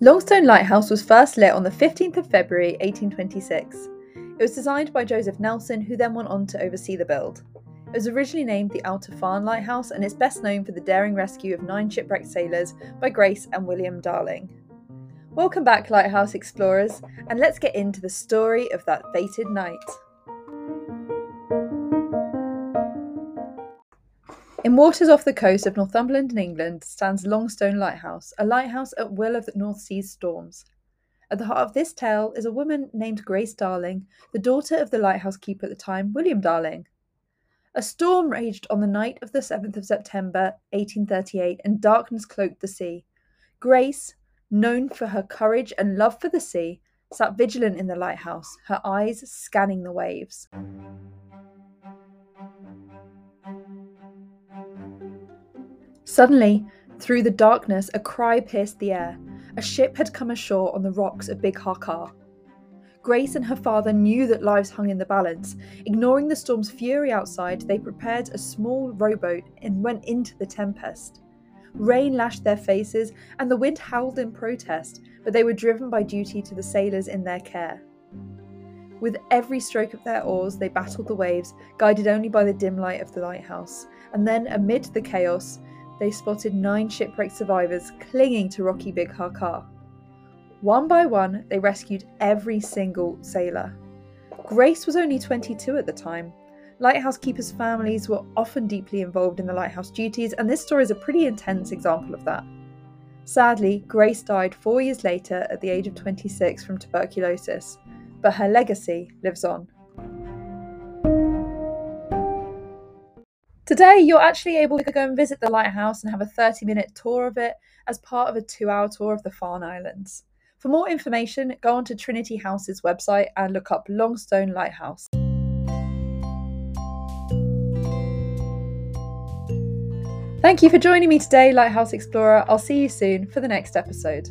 Longstone Lighthouse was first lit on the 15th of February 1826. It was designed by Joseph Nelson, who then went on to oversee the build. It was originally named the Outer Farne Lighthouse and it's best known for the daring rescue of nine shipwrecked sailors by Grace and William Darling. Welcome back, Lighthouse Explorers, and let's get into the story of that fated night. In waters off the coast of Northumberland in England stands Longstone Lighthouse, a lighthouse at will of the North Sea's storms. At the heart of this tale is a woman named Grace Darling, the daughter of the lighthouse keeper at the time, William Darling. A storm raged on the night of the 7th of September 1838 and darkness cloaked the sea. Grace, known for her courage and love for the sea, sat vigilant in the lighthouse, her eyes scanning the waves. Suddenly, through the darkness, a cry pierced the air. A ship had come ashore on the rocks of Big Harcar. Grace and her father knew that lives hung in the balance. Ignoring the storm's fury outside, they prepared a small rowboat and went into the tempest. Rain lashed their faces, and the wind howled in protest, but they were driven by duty to the sailors in their care. With every stroke of their oars, they battled the waves, guided only by the dim light of the lighthouse. And then, amid the chaos, they spotted nine shipwreck survivors clinging to rocky Big Harcar. One by one, they rescued every single sailor. Grace was only 22 at the time. Lighthouse keepers' families were often deeply involved in the lighthouse duties, and this story is a pretty intense example of that. Sadly, Grace died four years later at the age of 26 from tuberculosis, but her legacy lives on. Today, you're actually able to go and visit the lighthouse and have a 30 minute tour of it as part of a two hour tour of the Farne Islands. For more information, go onto Trinity House's website and look up Longstone Lighthouse. Thank you for joining me today, Lighthouse Explorer. I'll see you soon for the next episode.